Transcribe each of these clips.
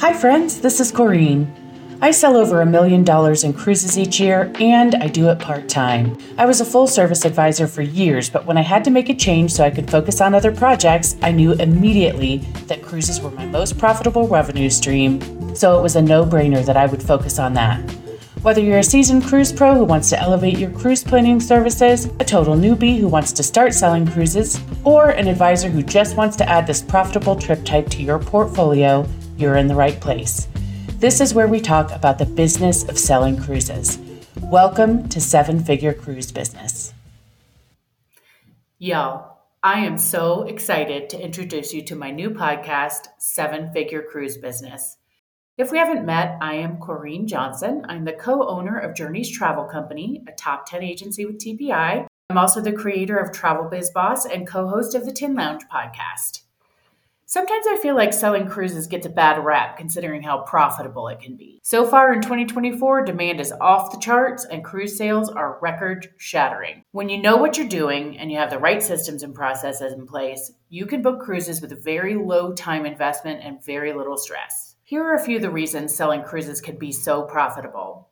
Hi, friends, this is Corrine. I sell over a million dollars in cruises each year, and I do it part time. I was a full service advisor for years, but when I had to make a change so I could focus on other projects, I knew immediately that cruises were my most profitable revenue stream, so it was a no brainer that I would focus on that. Whether you're a seasoned cruise pro who wants to elevate your cruise planning services, a total newbie who wants to start selling cruises, or an advisor who just wants to add this profitable trip type to your portfolio, you're in the right place. This is where we talk about the business of selling cruises. Welcome to Seven Figure Cruise Business. Y'all, I am so excited to introduce you to my new podcast, Seven Figure Cruise Business. If we haven't met, I am Corrine Johnson. I'm the co owner of Journeys Travel Company, a top 10 agency with TPI. I'm also the creator of Travel Biz Boss and co host of the Tin Lounge podcast. Sometimes I feel like selling cruises gets a bad rap considering how profitable it can be. So far in 2024, demand is off the charts and cruise sales are record shattering. When you know what you're doing and you have the right systems and processes in place, you can book cruises with very low time investment and very little stress. Here are a few of the reasons selling cruises can be so profitable.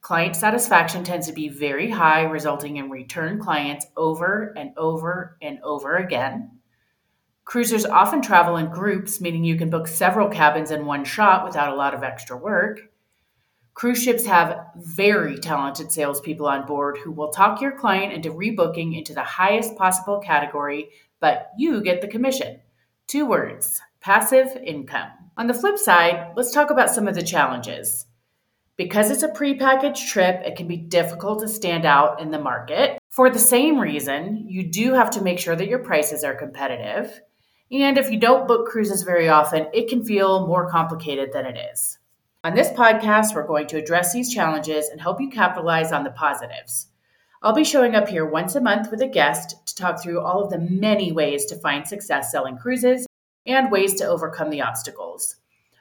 Client satisfaction tends to be very high, resulting in return clients over and over and over again. Cruisers often travel in groups, meaning you can book several cabins in one shot without a lot of extra work. Cruise ships have very talented salespeople on board who will talk your client into rebooking into the highest possible category, but you get the commission. Two words passive income. On the flip side, let's talk about some of the challenges. Because it's a prepackaged trip, it can be difficult to stand out in the market. For the same reason, you do have to make sure that your prices are competitive. And if you don't book cruises very often, it can feel more complicated than it is. On this podcast, we're going to address these challenges and help you capitalize on the positives. I'll be showing up here once a month with a guest to talk through all of the many ways to find success selling cruises and ways to overcome the obstacles.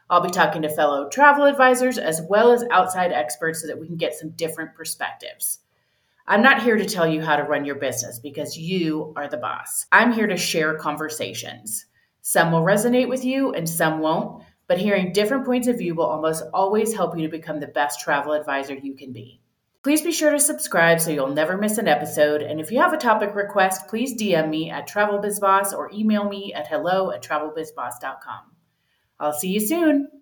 I'll be talking to fellow travel advisors as well as outside experts so that we can get some different perspectives. I'm not here to tell you how to run your business because you are the boss. I'm here to share conversations. Some will resonate with you and some won't, but hearing different points of view will almost always help you to become the best travel advisor you can be. Please be sure to subscribe so you'll never miss an episode. And if you have a topic request, please DM me at TravelBizBoss or email me at hello at travelbizboss.com. I'll see you soon.